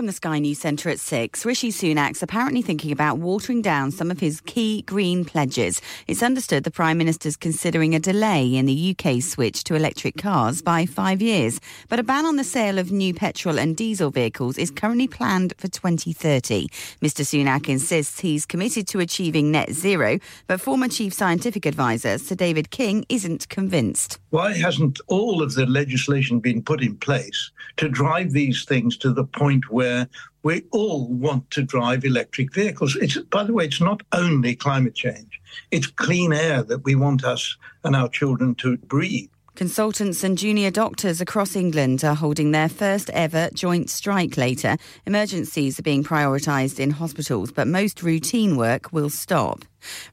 From the Sky News Centre at 6, Rishi Sunak's apparently thinking about watering down some of his key green pledges. It's understood the Prime Minister's considering a delay in the UK switch to electric cars by five years. But a ban on the sale of new petrol and diesel vehicles is currently planned for 2030. Mr Sunak insists he's committed to achieving net zero, but former Chief Scientific Advisor Sir David King isn't convinced. Why hasn't all of the legislation been put in place to drive these things to the point where where we all want to drive electric vehicles. It's, by the way, it's not only climate change, it's clean air that we want us and our children to breathe. Consultants and junior doctors across England are holding their first ever joint strike later. Emergencies are being prioritised in hospitals, but most routine work will stop.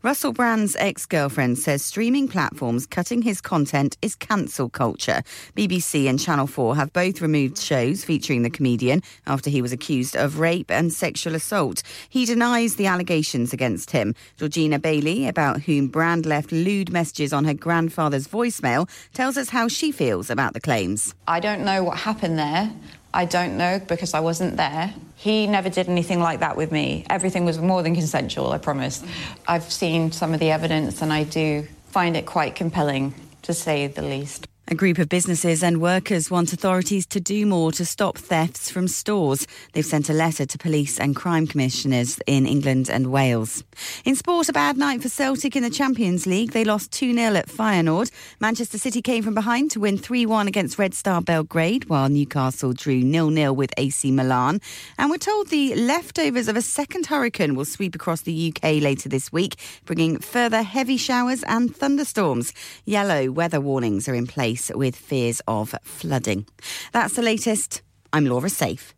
Russell Brand's ex girlfriend says streaming platforms cutting his content is cancel culture. BBC and Channel 4 have both removed shows featuring the comedian after he was accused of rape and sexual assault. He denies the allegations against him. Georgina Bailey, about whom Brand left lewd messages on her grandfather's voicemail, tells us how she feels about the claims. I don't know what happened there. I don't know because I wasn't there. He never did anything like that with me. Everything was more than consensual, I promise. I've seen some of the evidence and I do find it quite compelling, to say the least. A group of businesses and workers want authorities to do more to stop thefts from stores. They've sent a letter to police and crime commissioners in England and Wales. In sport, a bad night for Celtic in the Champions League. They lost 2 0 at Feyenoord. Manchester City came from behind to win 3 1 against Red Star Belgrade, while Newcastle drew 0 0 with AC Milan. And we're told the leftovers of a second hurricane will sweep across the UK later this week, bringing further heavy showers and thunderstorms. Yellow weather warnings are in place place with fears of flooding. That's the latest. I'm Laura Safe.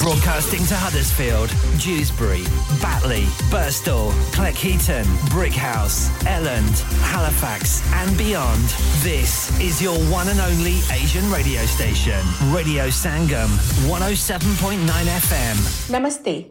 Broadcasting to Huddersfield, Dewsbury, Batley, Burstall, Cleckheaton, Brickhouse, Elland, Halifax, and beyond. This is your one and only Asian radio station, Radio Sangam, 107.9 FM. Namaste,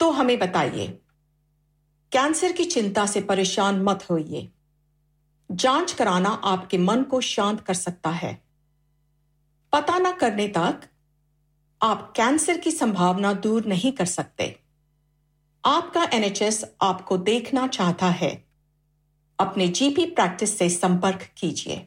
تو ہمیں بتائیے، cancer کی چنتا سے پریشان مت ہوئیے۔ جانچ کرانا آپ کے من کو شانت کر سکتا ہے۔ پتا نہ کرنے تک آپ کینسر کی سمبھاونا دور نہیں کر سکتے۔ آپ کا این ایچ ایس آپ کو دیکھنا چاہتا ہے۔ اپنے جی پی پریکٹس سے سمپرک کیجیے۔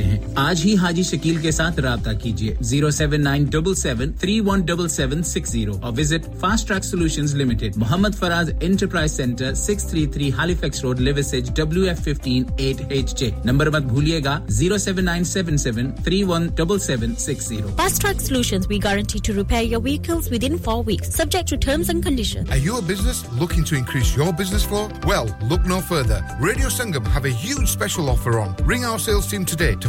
سکتے ہیں۔ آج ہی حاجی شکیل کے ساتھ رابطہ کیجیے۔ Zero seven nine double seven three one double seven six zero اور visit Fast Track Solution Limited. Muhammad Faraz Enterprise Centre six three three Halifax Road لیوسج W F fifteen eight H J. Number مت بھولیے گا۔ Zero seven nine seven seven three one double seven six zero. Fast Track Solution we guarantee to repair your vehicles within four weeks subject to terms and condition are you a business looking to increase your business flow well look no further radio Sangam have a huge special offer on ring our sales team today to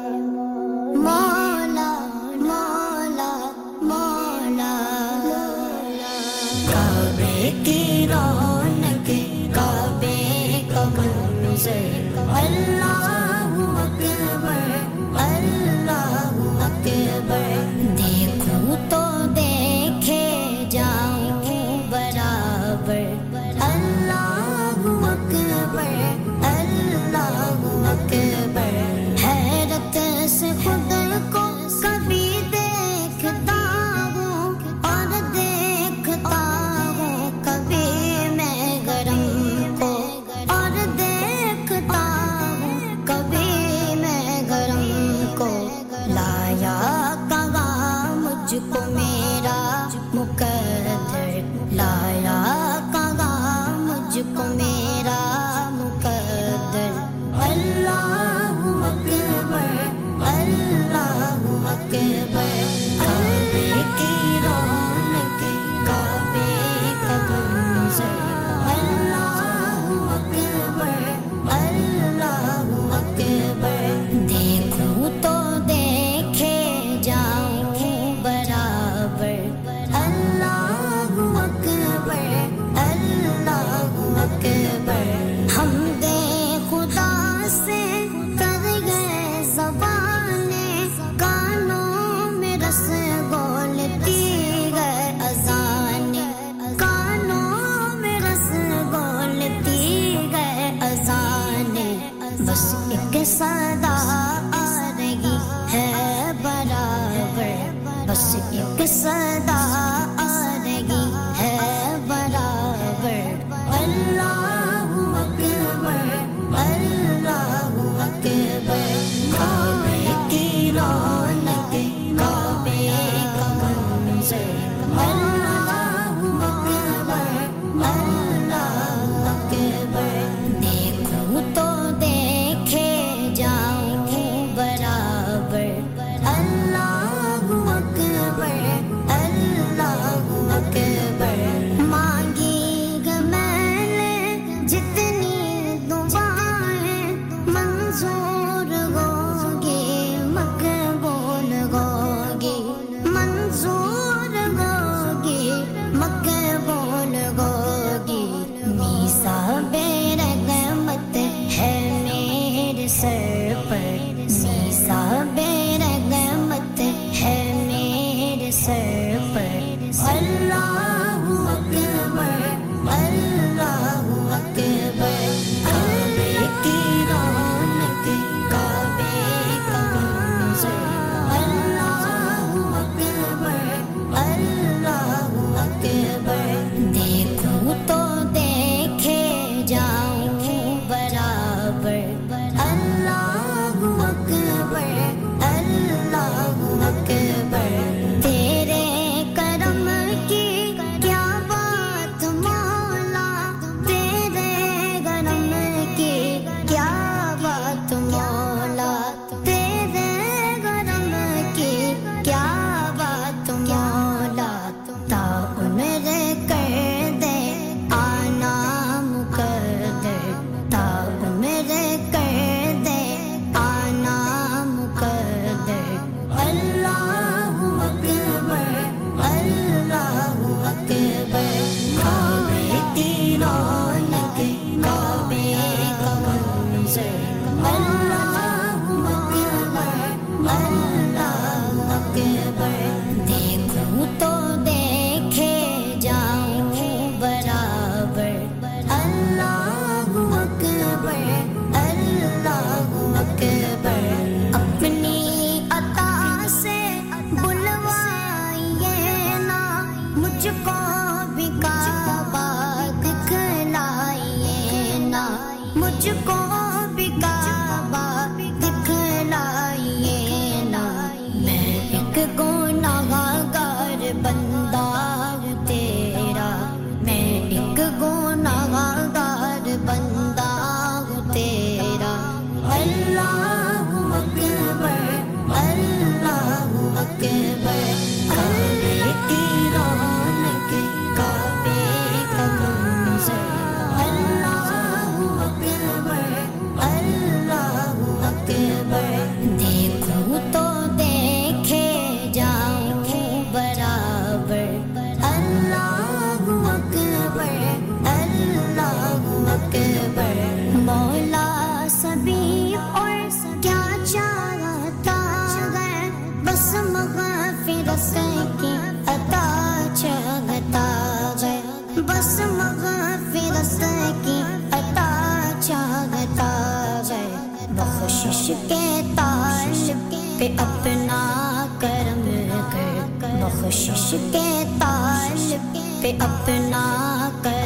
کوشش کے قاصر پہ اپنا کر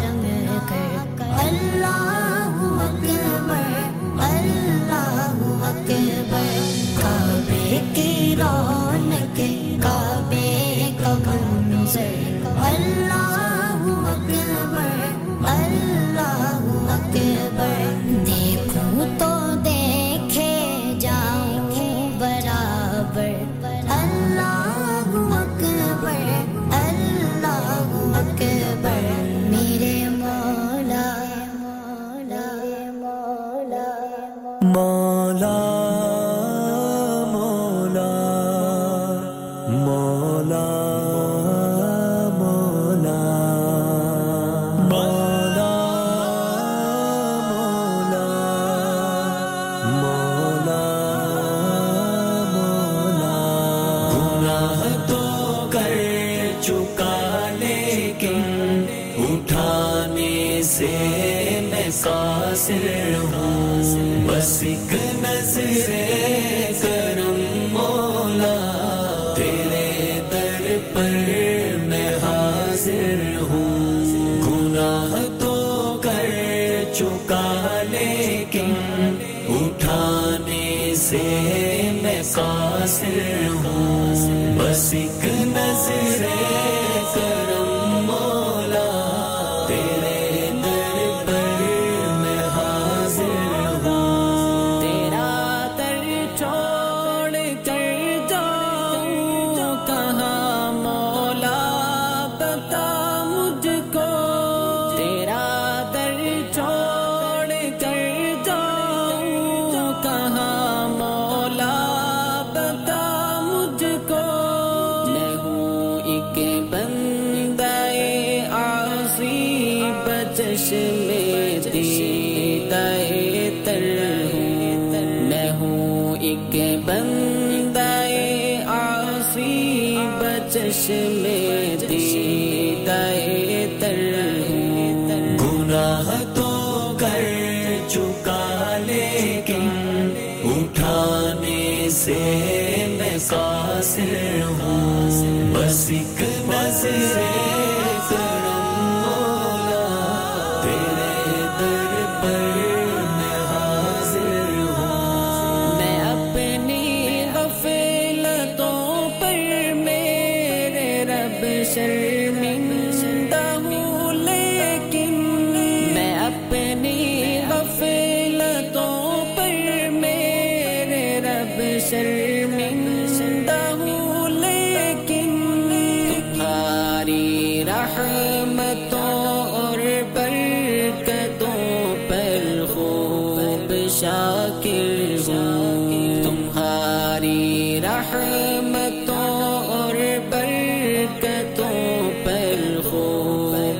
سے میں قاصر ہوں۔ بس ایک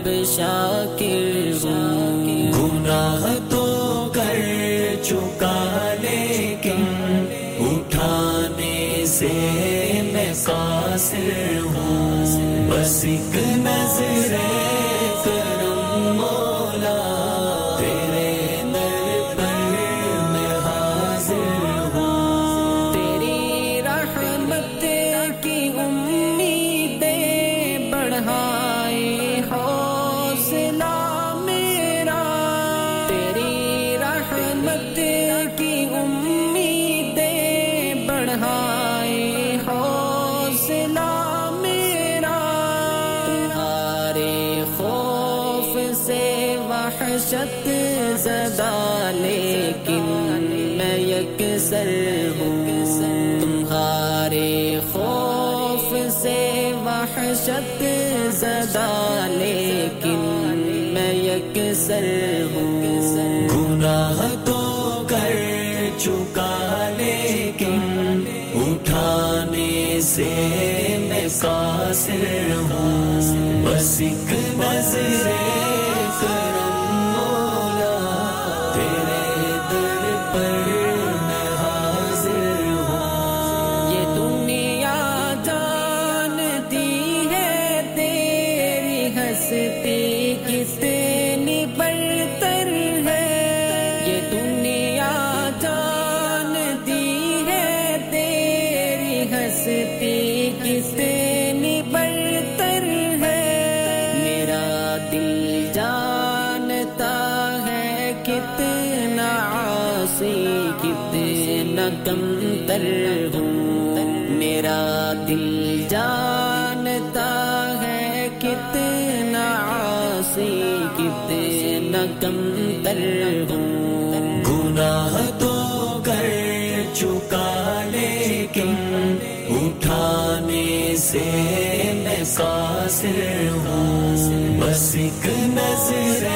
رب شاکر ہوں۔ گناہ تو کر چکا لیکن اٹھانے سے میں قاصر ہوں۔ بس ایک نظر سر ہوں۔ تو کر چکا لیکن اٹھانے سے میں قاصر ہوں۔ بس ایک نظر کم تر ہوں۔ میرا دل جانتا ہے کتنا سی کتنا کم تر ہوں۔ گناہ تو کر چکا، لیکن اٹھانے سے میں قاصر ہوں۔ بس ایک نظر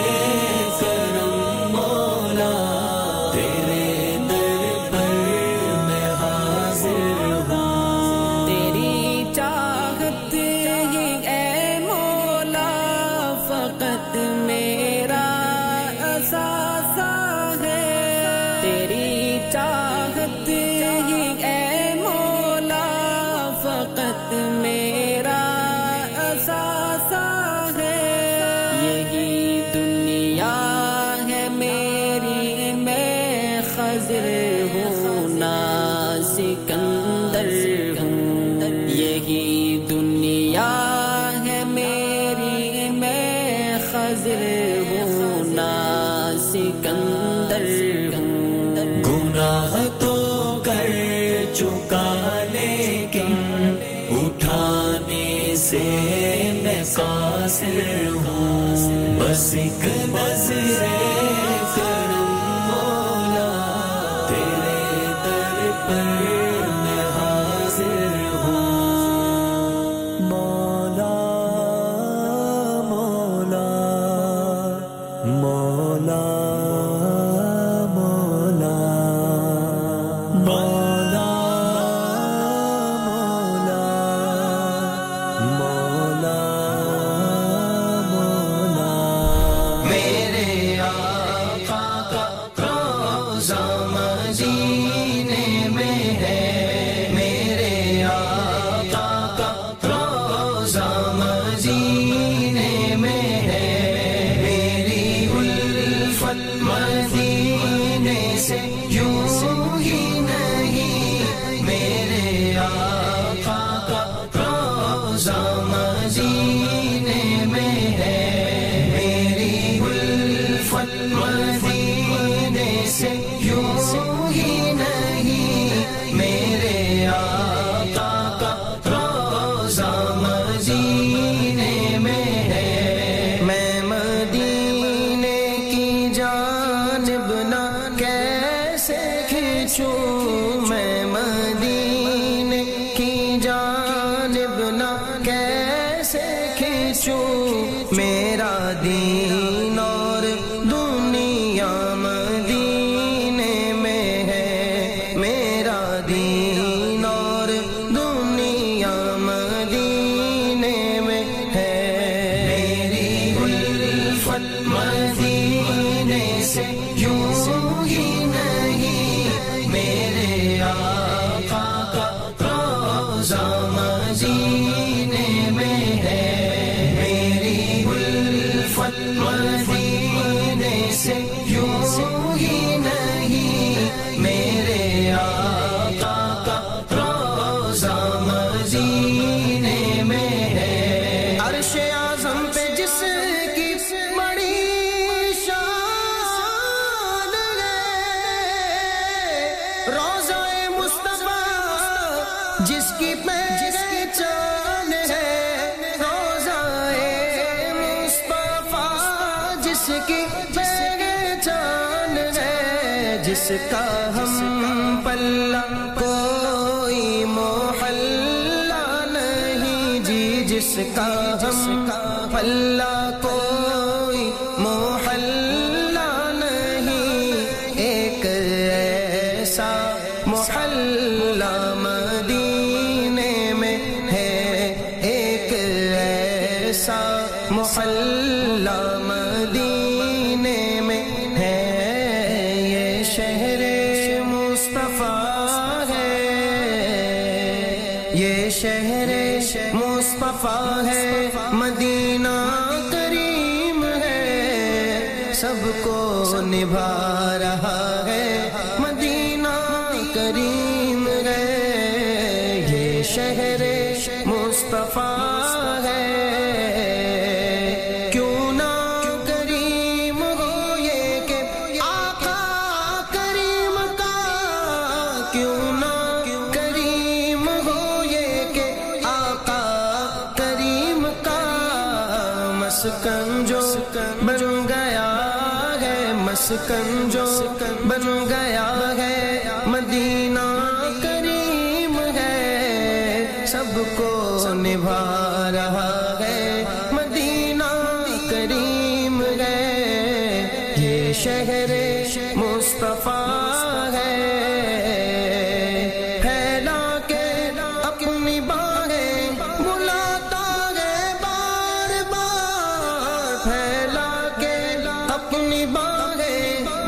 جس کی پہچان ہے، جس کا ہم پلہ کوئی محلہ نہیں جی جس کا ہم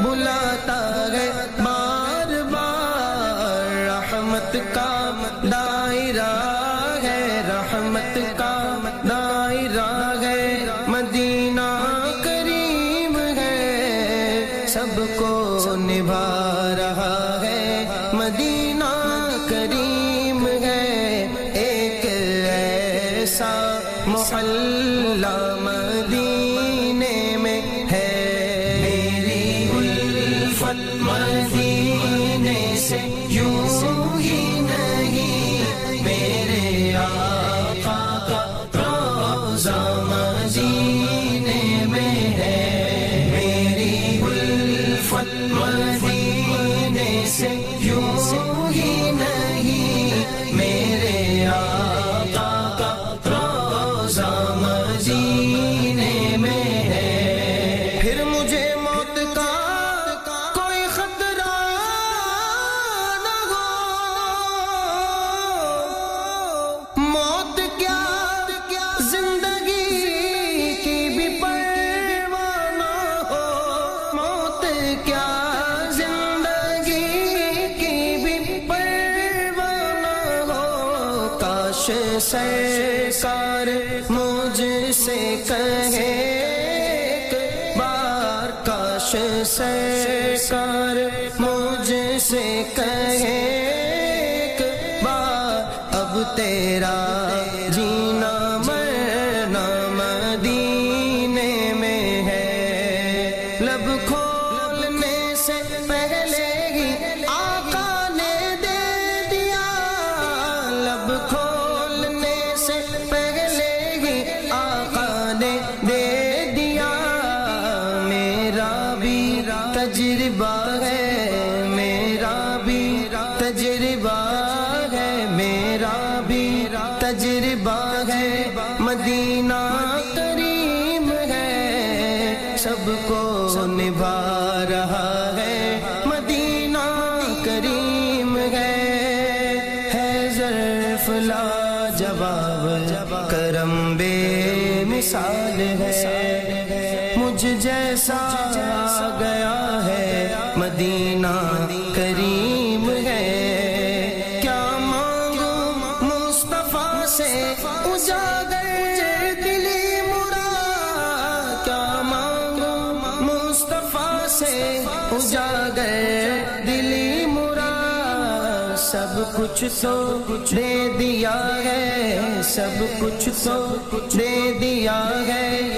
بلاتا ہے بار بار رحمت کا کچھ سو کچھ دے دیا ہے سب کچھ سو کچھ دے دیا ہے۔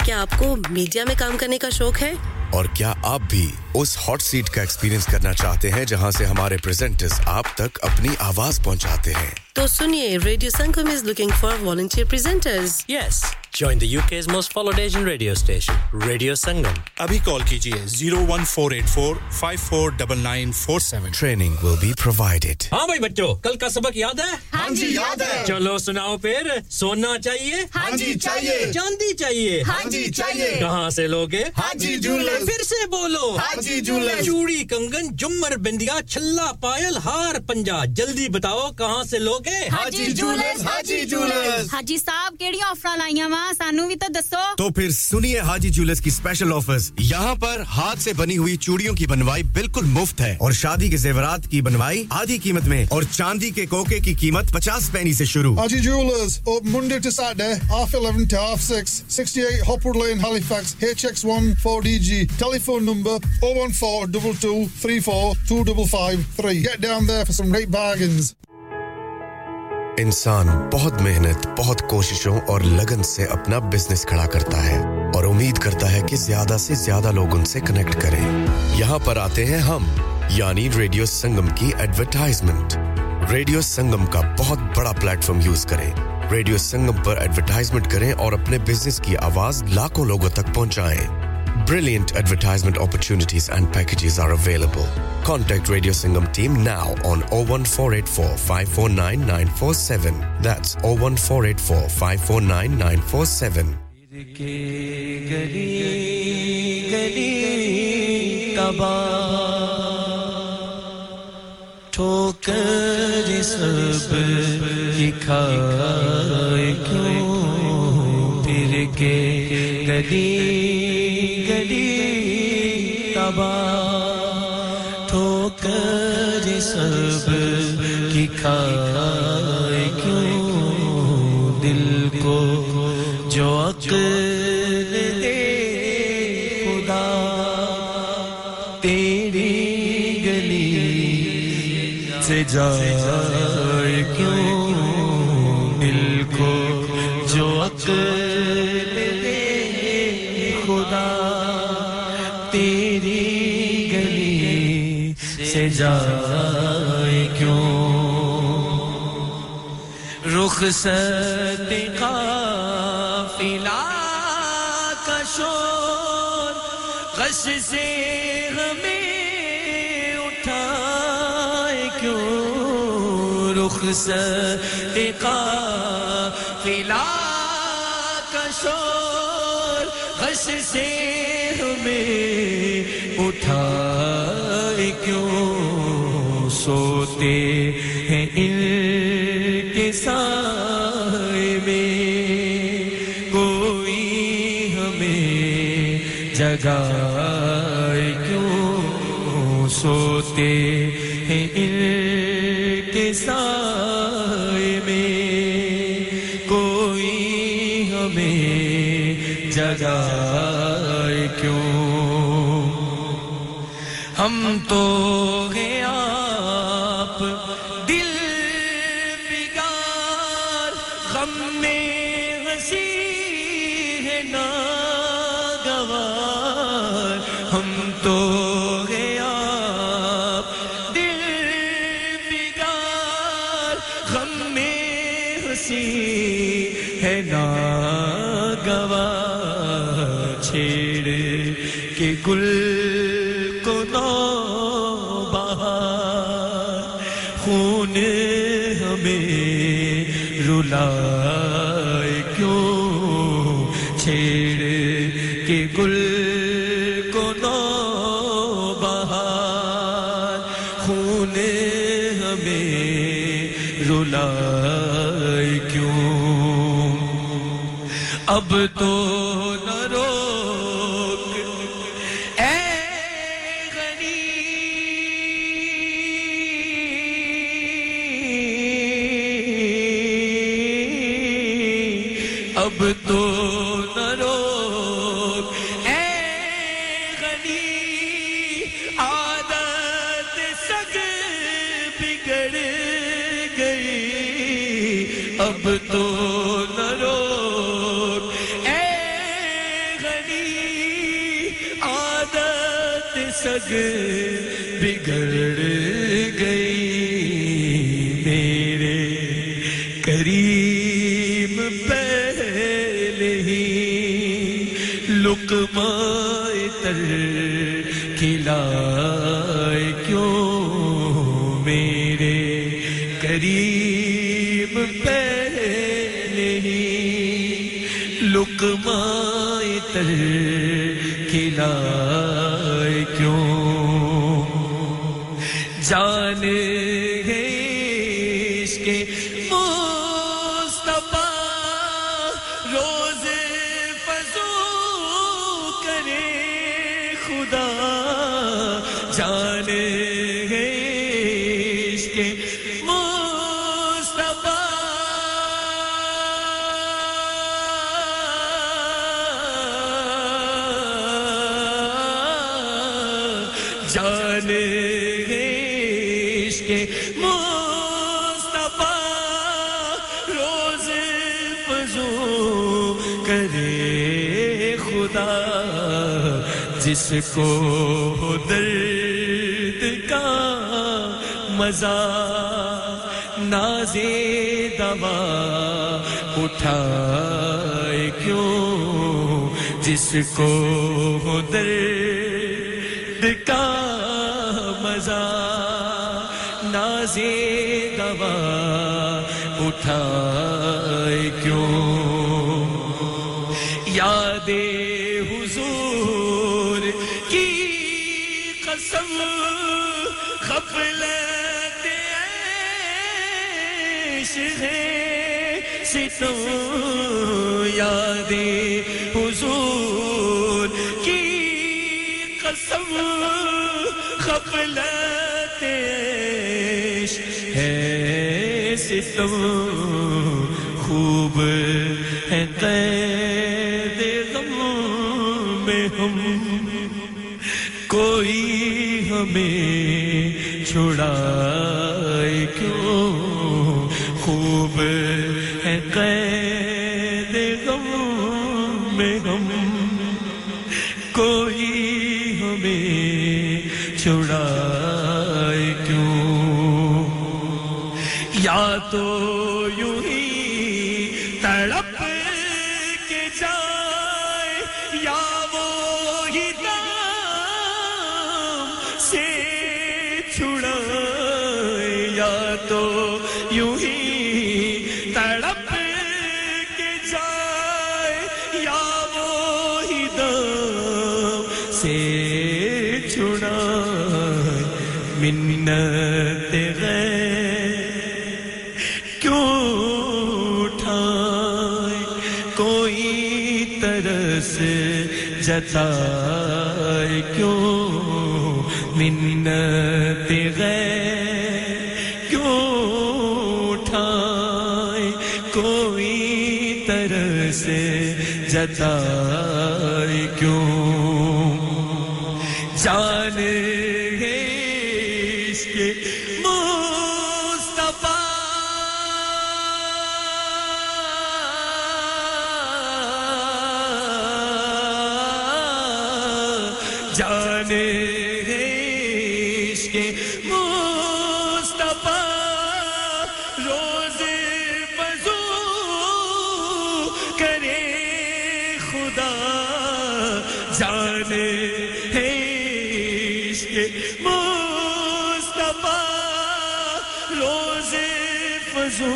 کیا آپ کو میڈیا میں کام کرنے کا شوق ہے؟ اور کیا آپ بھی اس ہاٹ سیٹ کا ایکسپیرئنس کرنا چاہتے ہیں جہاں سے ہمارے پریزنٹرز آپ تک اپنی آواز پہنچاتے ہیں؟ تو سنیے radio Sangam is looking for volunteer presenters yes join the UK most followed Asian radio station radio Sangam ابھی کال کیجیے zero one four eight four five four double nine four seven. Training will be provided ہاں بھائی بچوں کل کا سبق یاد ہے؟ ہاں جی یاد ہے۔ چلو سناؤ پھر سونا چاہیے؟ ہاں جی چاہیے۔ چاندی چاہیے۔ ہاں جی، جی چاہیے۔ کہاں سے لوگے؟ حاجی جولے پھر سے بولو۔ حاجی جولے چوڑی کنگن جمر بندیا چھلا پائل ہار پنجا۔ جلدی بتاؤ کہاں سے لوگے؟ حاجی جولے حاجی جولے حاجی صاحب کیڑی آفر لائیاں وا سانو بھی تو دسو۔ تو پھر سنیے حاجی جولس کی اسپیشل آفرز یہاں پر ہاتھ سے بنی ہوئی چوڑیوں کی بنوائی بالکل مفت ہے۔ اور شادی کے زیورات کی بنوائی آدھی قیمت میں اور چاندی کے کوکے کی قیمت پچاس پینی سے شروع۔ حاجی Monday to Saturday half 11 to half Southwood Lane, Halifax, HX1 4DG. Telephone number 01422342553. Get down there for some great bargains. انسان بہت محنت بہت کوششوں اور لگن سے اپنا بزنس کھڑا کرتا ہے اور امید کرتا ہے کہ زیادہ سے زیادہ لوگ ان سے کنیکٹ کریں یہاں پر آتے ہیں ہم یعنی ریڈیو سنگم کی ایڈورٹائزمنٹ ریڈیو سنگم کا بہت بڑا پلیٹ فارم یوز کریں ریڈیو سنگم پر ایڈورٹائزمنٹ کریں اور اپنے بزنس کی آواز لاکھوں لوگوں تک پہنچائیں۔ Brilliant advertisement opportunities and packages are available contact radio Sangam team now on O one four eight four five four nine nine four seven that's O four eight four five four nine nine four seven ٹھوکر سب یہ کیوں؟ پھر کے گلی گلی تباہ، ٹھوکر سب کی کیوں؟ دل کو جو عقل جائے کیوں؟ دل کو جو عقل دے خدا، تیری گلی سے جائے کیوں؟ رخ صدقہ فلا کا شور، غش سے فرصت فلا کا شور غش سے ہمیں اٹھائے کیوں سوتے ہیں ان کے سائے میں؟ کوئی ہمیں جگائے کیوں سوتے ہیں Oh. Love. سگ بگڑ گئی میرے قریب پہلے ہی لکمائے تر کھلائے کیوں میرے کریم پہلے ہی لکمائے تر کھلائے کیوں؟ جانے جس کو درد کا مزہ نازے دوا اٹھائے کیوں؟ جس کو درد کا مزہ نازے دوا اٹھائے کیوں؟ ستم یادی حضور کی قسم غفلت ہے ستم سائے کیوں منت غیر کیوں اٹھائے کوئی ترس جتائے کیوں عشق مصطفیٰ روز وضو کرے خدا، جانے عشق مصطفیٰ روز فضو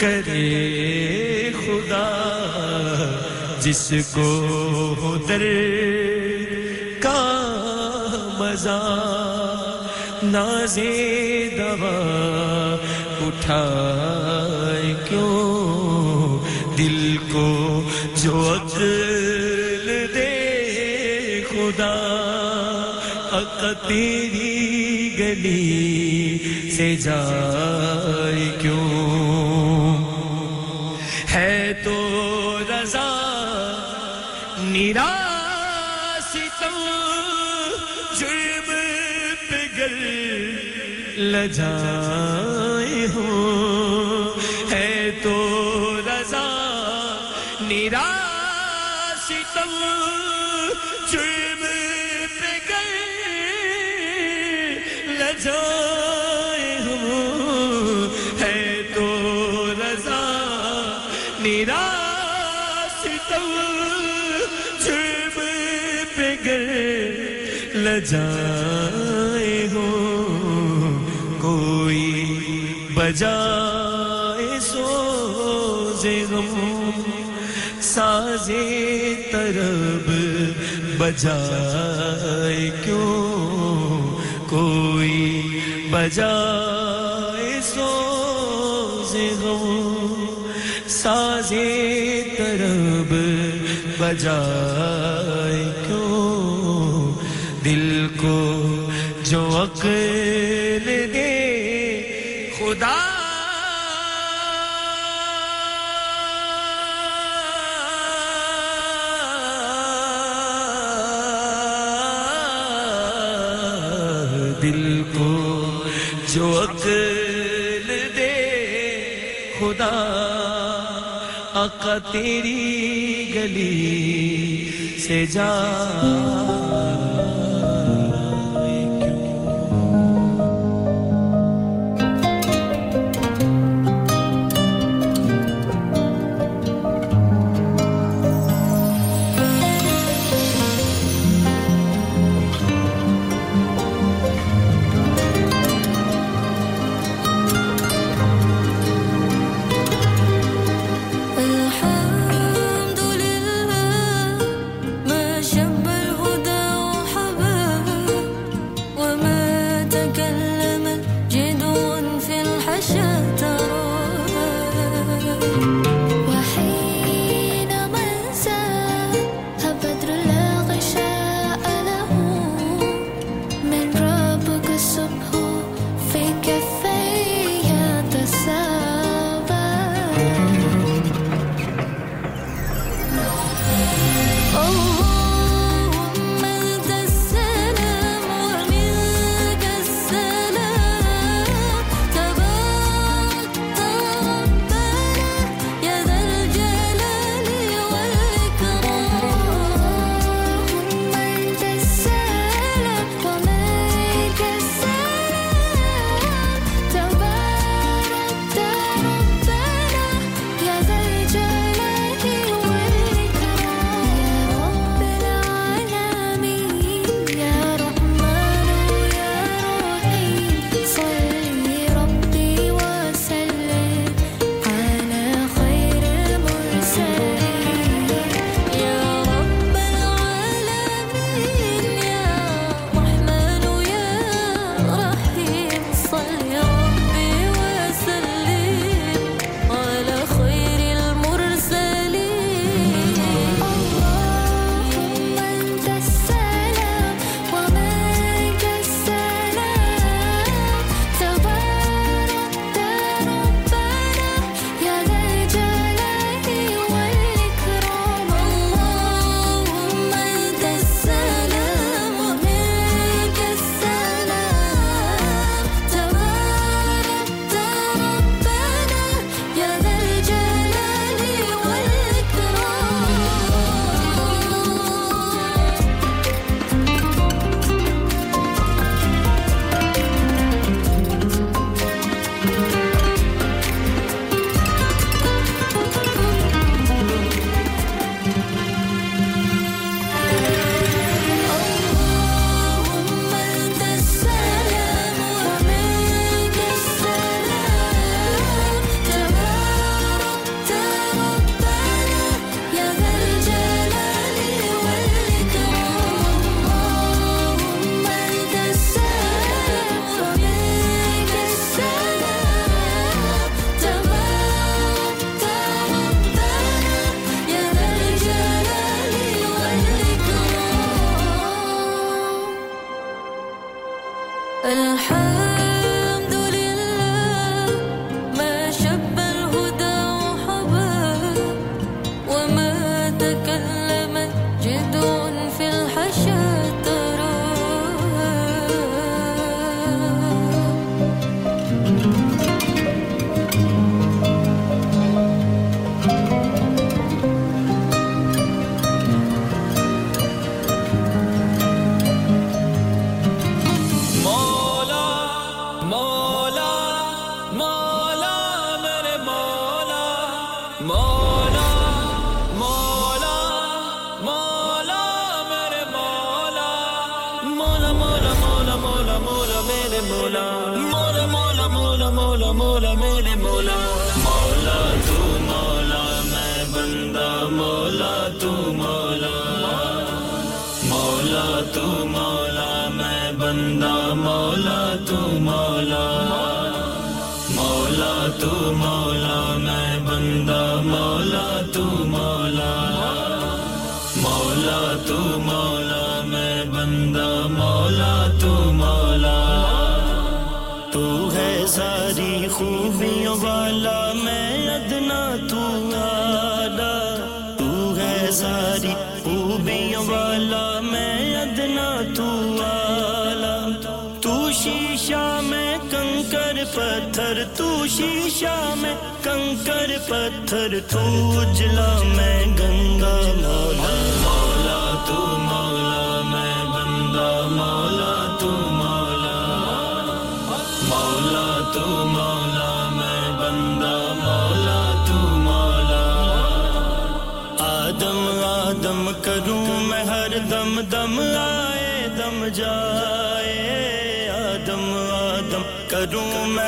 کرے خدا، جس کو ہو در مزہ نازے دوا اٹھائے کیوں؟ دل کو جو عقل دے خدا، حق تیری گلی سے جائے کیوں؟ ہے تو رضا نیرا لجائے ہوں۔ ہے تو رضا نیرا ستم جرم پگل لجائے ہوں۔ ہے تو رضا نیرا ستم جرم پگل لجائے بجائے سوزے غم، سازے طرب بجائے کیوں؟ کوئی بجائے سوزے غم، سازے طرب بجائے کیوں؟ دل کو جو عقل تیری گلی سے جا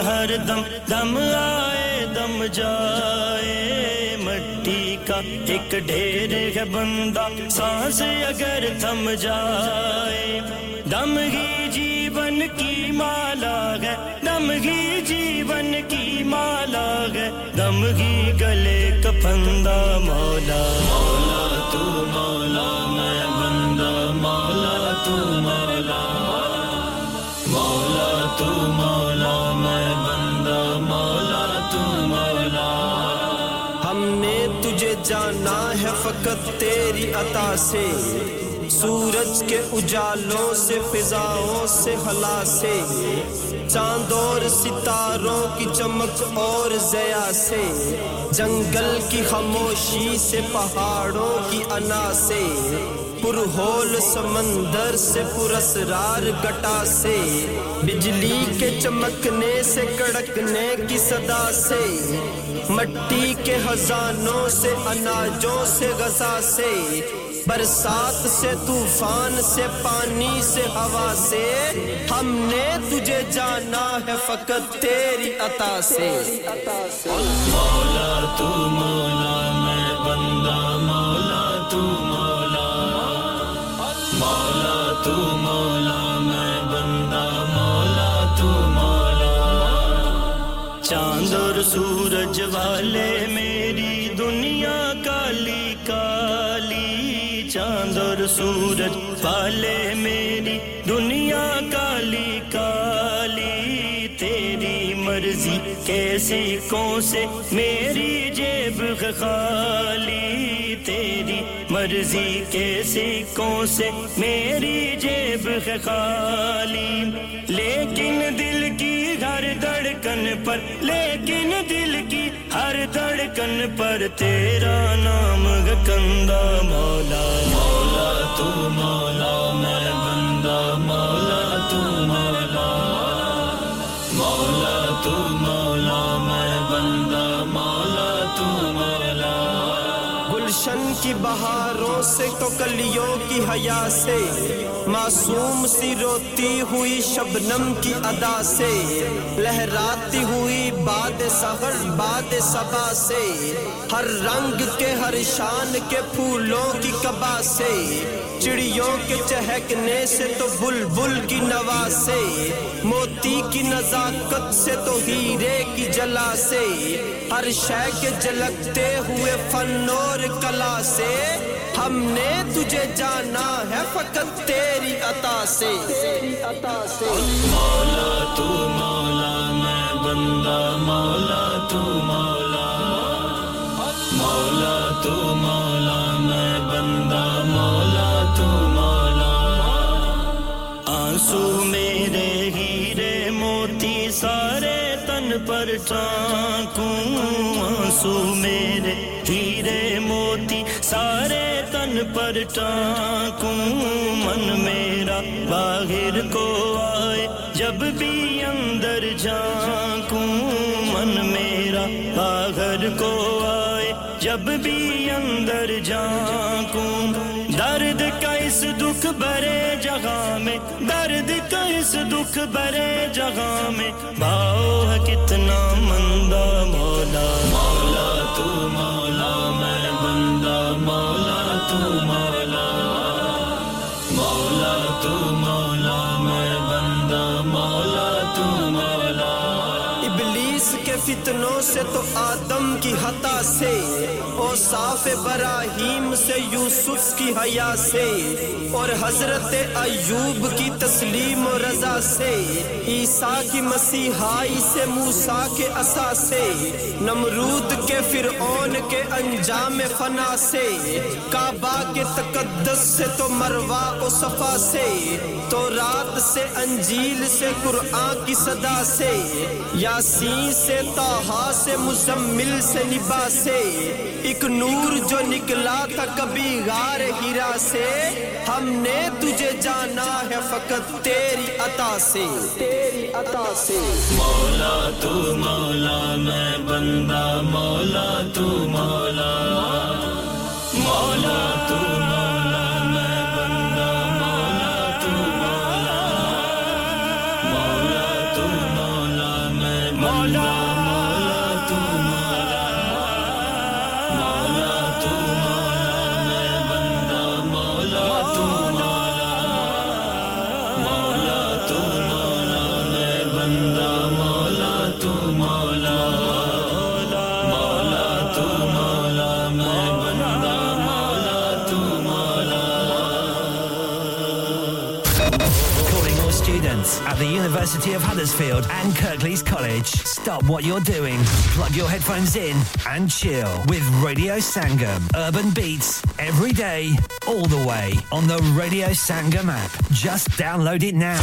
ہر دم دم آئے، دم جائے۔ مٹی کا ایک ڈھیر ہے بندہ، سانس اگر تھم جائے۔ دم ہی جیون کی مالا ہے، دم ہی جیون کی مالا ہے۔ دم ہی گلے کپندہ مولا مولا۔ فقط تیری عطا سے، سورج کے اجالوں سے، فضاؤں سے حلا سے، چاند اور ستاروں کی چمک اور زیا سے، جنگل کی خاموشی سے، پہاڑوں کی انا سے۔ پرہول سمندر سے پرسرار گٹا سے، بجلی کے چمکنے سے، کڑکنے کی صدا سے، مٹی کے خزانوں سے، اناجوں سے غذا سے، برسات سے، طوفان سے، پانی سے، ہوا سے، ہم نے تجھے جانا ہے فقط تیری عطا سے۔ مولا تو مولا سورج والے میری دنیا کالی کالی چاند اور سورج والے میری دنیا کالی کالی تیری مرضی کیسی کون سے میری جیب خالی تیری مرضی کیسی کون سے میری جیب خالی لیکن دل کی ہر دھڑکن پر لیکن دھڑکن پر تیرا نام گندا مولا مولا تو مولا میں بندہ مولا تو مولا کی بہاروں سے تو کلیوں کی حیا سے۔ معصوم سی روتی ہوئی شبنم کی ادا سے۔ لہراتی ہوئی باد سحر، باد صبا سے۔ ہر رنگ کے، ہر شان کے پھولوں کی کبا سے۔ چڑیوں کے چہکنے سے تو بلبل کی نوا سے۔ موتی کی نزاکت سے تو ہیرے کی جلا سے۔ ہر شے کے جلکتے ہوئے فن اور کلا سے۔ سے ہم نے تجھے جانا ہے فقط تیری عطا سے۔ مولا تو مولا، میں بندہ مولا تو مولا۔ مولا تو مولا، میں بندہ مولا تو مولا۔ آنسو میرے ہیرے موتی، سارے تن پر ٹانکوں آنسو میرے کرتا کوں من میرا باہر کو آئے، جب بھی اندر جھانکوں من میرا باہر کو آئے، جب بھی اندر جھانکوں درد کا اس دکھ برے جگہ میں، درد کا اس دکھ برے جگہ میں، بھاؤ ہے کتنا مندہ مولا مولا تو مولا میں بندہ مولا۔ فتنوں سے تو آدم کی حتا سے، او صاف براہیم سے، یوسف کی حیا سے، اور حضرت ایوب کی تسلیم و رضا سے، عیسیٰ کی مسیحائی سے موسا کے اسا سے، نمرود کے فرعون کے انجام فنا سے، کعبہ کے تقدس سے تو مروا و صفا سے تو رات سے، انجیل سے، قرآن کی صدا سے، یاسین سے تو بہا سے مسمل سے نبا سے، ایک نور جو نکلا تھا کبھی غار ہیرا سے۔ ہم نے تجھے جانا ہے فقط تیری عطا سے۔ تیری عطا سے۔ مولا تو مولا، میں بندہ مولا تو مولا۔ University of Huddersfield and Kirklees College. Stop what you're doing, plug your headphones in, and chill with Radio Sangam. Urban beats every day, all the way on the Radio Sangam app. Just download it now.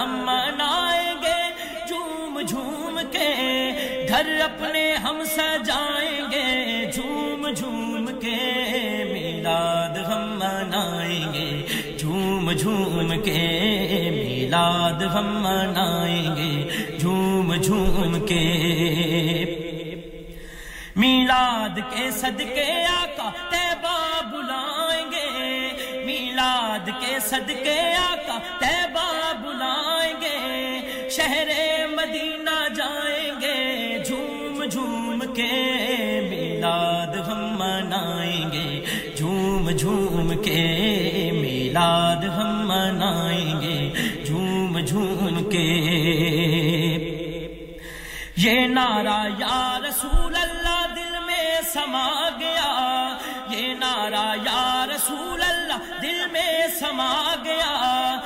ہم منائیں گے جھوم جھوم کے، گھر اپنے ہم سجائیں گے جھوم جھوم کے۔ میلاد ہم منائیں گے جھوم جھوم کے۔ میلاد ہم منائیں گے جھوم جھوم کے۔ میلاد کے صدقے آقا تیبہ بلائیں گے۔ میلاد کے صدقے آقا تیبہ شہر مدینہ جائیں گے، جھوم جھوم کے میلاد ہم منائیں گے۔ جھوم جھوم کے میلاد ہم منائیں گے۔ جھوم جھوم کے یہ نعرہ یا رسول اللہ دل میں سما گیا۔ یہ نعرہ یا رسول اللہ دل میں سما گیا۔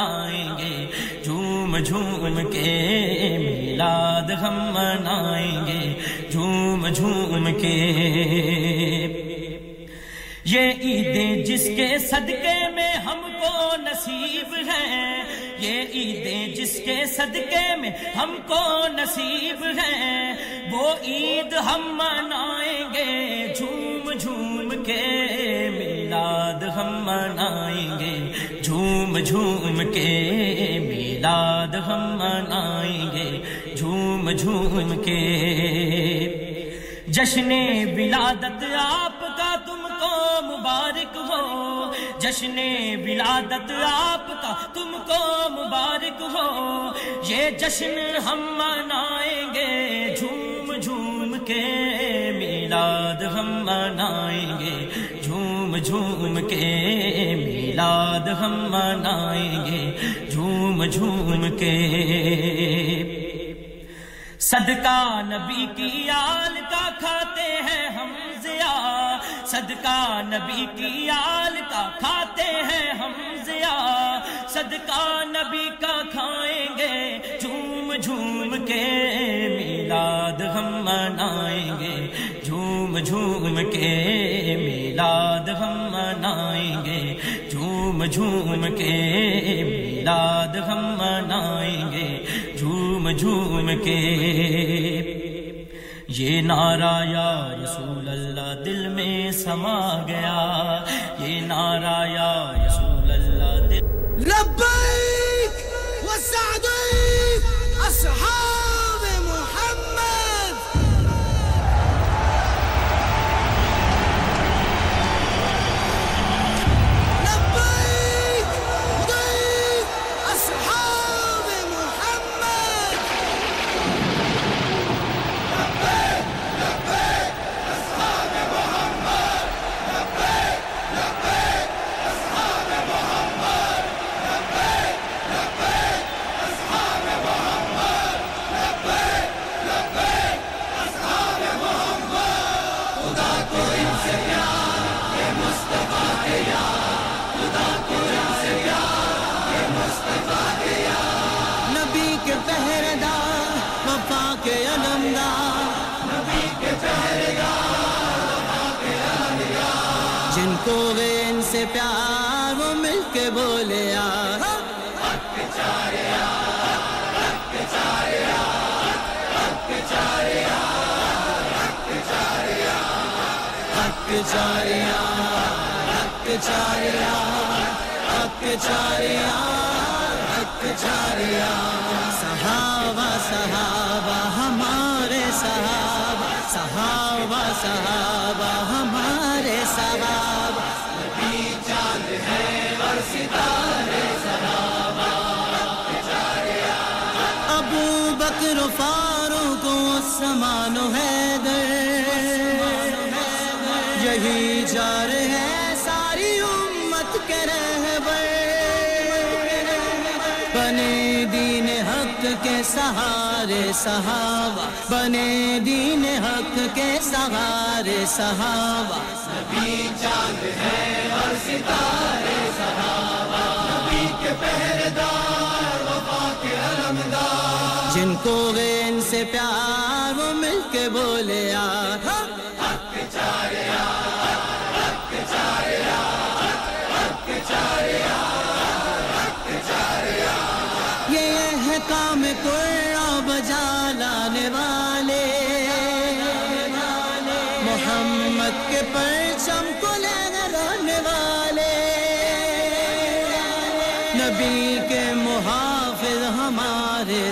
منائیں گے۔ جھوم جھوم کے میلاد ہم منائیں گے۔ جھوم جھوم کے یہ عیدیں جس کے صدقے میں ہم کو نصیب ہیں یہ عیدیں جس کے صدقے میں ہم کو نصیب ہیں وہ عید ہم منائیں گے۔ جھوم جھوم کے میلاد ہم منائیں گے۔ جھوم جھوم کے میلاد ہم منائیں گے۔ جھوم جھوم کے جشن ولادت آپ کا تم کو مبارک ہو۔ جشن ولادت آپ کا تم کو مبارک ہو۔ یہ جشن ہم منائیں گے۔ جھوم جھوم کے میلاد ہم منائیں گے۔ جھوم کے میلاد ہم منائیں گے، جھوم جھوم کے۔ صدقہ نبی کی آل کا کھاتے ہیں ہم ضیا صدقہ نبی کی آل کا کھاتے ہیں ہم ضیا صدقہ نبی کا کھائیں گے، جھوم جھوم کے۔ میلاد ہم منائیں گے، جھوم جھوم کے۔ میلاد میلاد ہم منائیں گے، جھوم جھوم کے میلاد ہم منائیں گے، جھوم جھوم کے۔ یہ نعرہ یا رسول اللہ دل میں سما گیا، یہ نعرہ یا رسول اللہ دل۔ لبیک وسعدیک اصحاب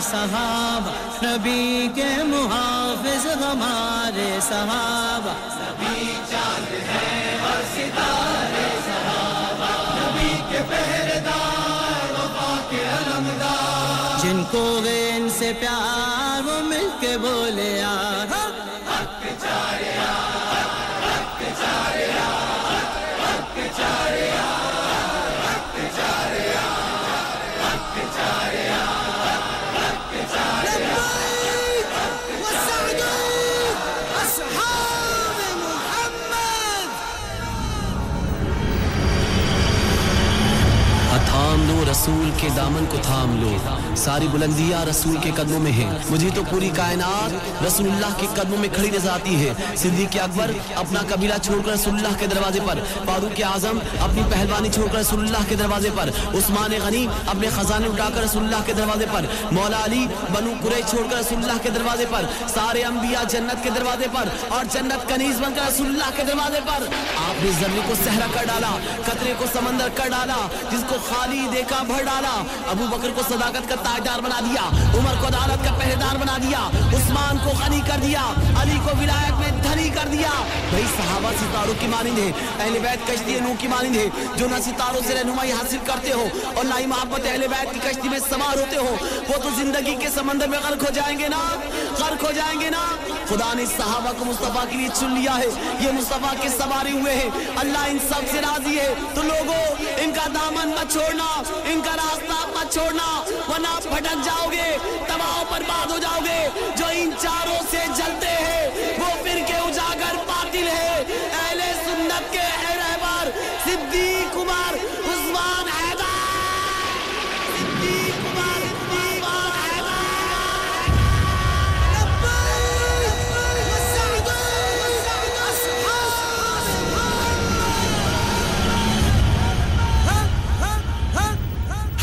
صحابہ نبی کے محافظ ہمارے صحابہ نبی چاند ہے اور ستارے صحابہ نبی کے پہرے دار، وفا کے علمدار۔ جن کو گئے ان سے پیار، وہ مل کے بولے یار۔ حق کے چارے یار، حق کے چارے یار، حق کے رسول کے دامن کو تھام لو۔ ساری بلندیاں رسول کے قدموں میں ہیں۔ مجھے تو پوری کائنات رسول اللہ کے قدموں میں کھڑی نظر آتی ہے۔ صدیق اکبر اپنا قبیلہ چھوڑ کر رسول اللہ کے دروازے پر، فاروق اعظم اپنی پہلوانی چھوڑ کر رسول اللہ کے دروازے پر، عثمان غنی اپنے خزانے اٹھا کر رسول اللہ کے دروازے پر، مولا علی بنو قریش چھوڑ کر رسول اللہ کے دروازے پر، سارے انبیاء جنت کے دروازے پر اور جنت کنیز بن کر رسول اللہ کے دروازے پر۔ آپ نے زمین کو صحرا کر ڈالا، قطرے کو سمندر کر ڈالا، جس کو خالی دیکھا بھر ڈالا۔ ابو بکر کو صداقت کا تاجدار بنا دیا، عمر کو عدالت کا پہرے بنا دیا، عثمان کو غنی کر دیا، علی کو ولایت میں دھنی کر دیا۔ بھئی صحابہ ستاروں کی مانند ہے اہل بیت کشتی نو کی مانند ہے جو نہ ستاروں سے رہنمائی حاصل کرتے ہو اور نہ ہی محبت اہل بیت کی کشتی میں سوار ہوتے ہو، وہ تو زندگی کے سمندر میں غرق ہو جائیں گے نا؟ غرق ہو جائیں گے نا؟ خدا نے صحابہ کو مصطفیٰ کے لیے چن لیا ہے۔ یہ مصطفیٰ کے سوارے ہوئے ہیں۔ اللہ ان سب سے راضی ہے۔ تو لوگوں، ان کا دامن مت چھوڑنا۔ ان کا راستہ مت چھوڑنا۔ ورنہ بھٹک جاؤ گے، تباہ برباد ہو جاؤ گے۔ جو ان چاروں سے جلتے ہیں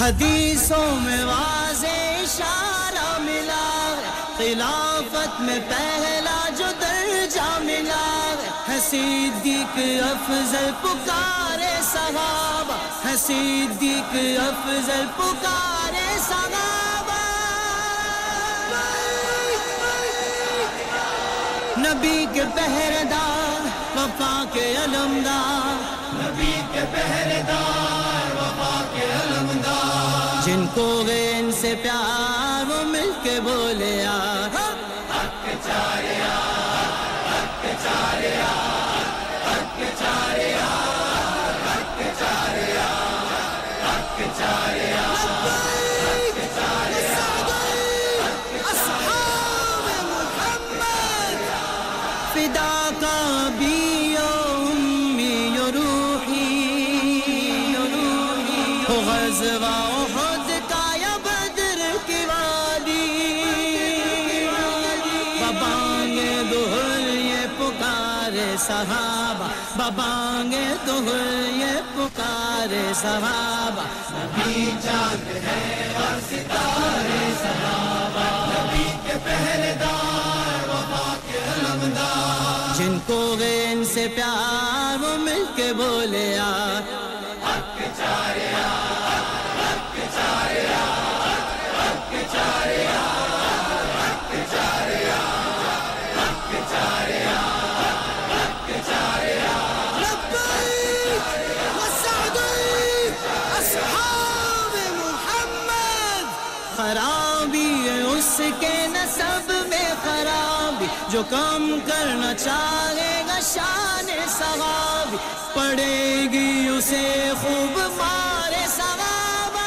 حدیثوں میں واضح اشارہ ملا خلافت میں پہلا جو درجہ ملا صدیق افضل پکارے صحابہ۔ صدیق افضل پکارے صحابہ۔ نبی کے پہردار وفا کے علمدار۔ نبی کے پہردار جن کو غین سے پیار وہ مل کے بولے آ پکارے صحابہ ببانگے دہر پکارے صحابہ۔ نبی چاند ہے اور ستارے صحابہ، نبی کے پہرے دار، وفا کے علمدار۔ جن کو گئے سے پیار وہ مل کے بولے آ۔ حق چاریا حق چاریا حق چاریا جو کم کرنا چاہے گا شان ثواب۔ پڑے گی اسے خوب مار ثواب۔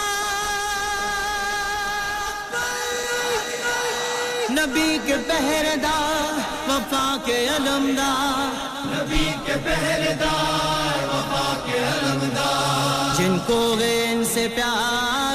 نبی کے پہردار وفا کے علمدار۔ نبی کے پہردار وفا کے علمدار۔ جن کو ان سے پیار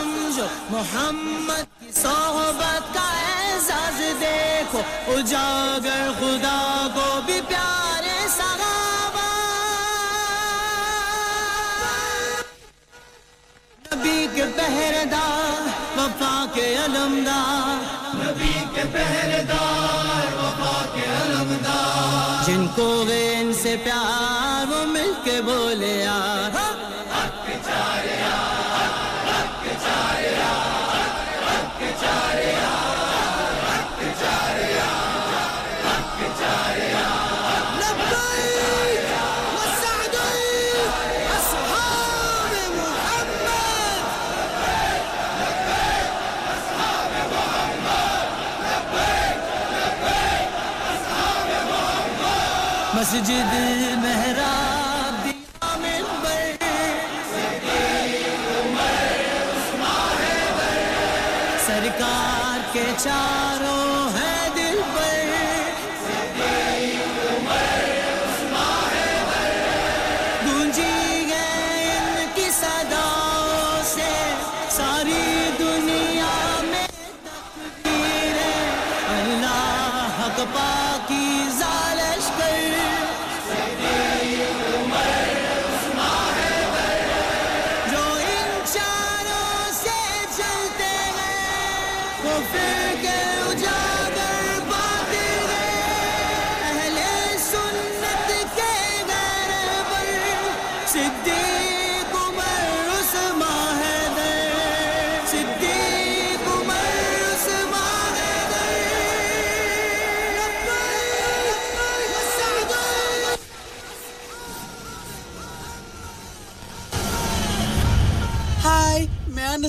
سمجھو محمد کی صحبت کا اعزاز دیکھو۔ اجاگر خدا کو بھی پیارے صحابہ۔ نبی کے پہردار وفا کے علمدار۔ نبی کے پہردار وفا کے علمدار۔ جن کو ان سے پیار وہ مل کے بولے یار de Deus.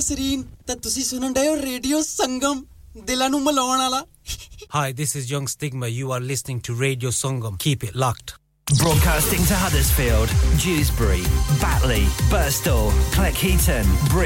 ਨਸਰੀਨ ਤੇ ਤੁਸੀਂ ਸੁਣਨ ਡਏ ਹੋ ਰੇਡੀਓ ਸੰਗਮ ਦਿਲਾਂ ਨੂੰ ਮਲਾਉਣ ਵਾਲਾ Hi, this is Young Stigma. You are listening to Radio Sangam. Keep it locked. Broadcasting to Huddersfield, Dewsbury, Batley, Burstall, Cleckheaton, Brick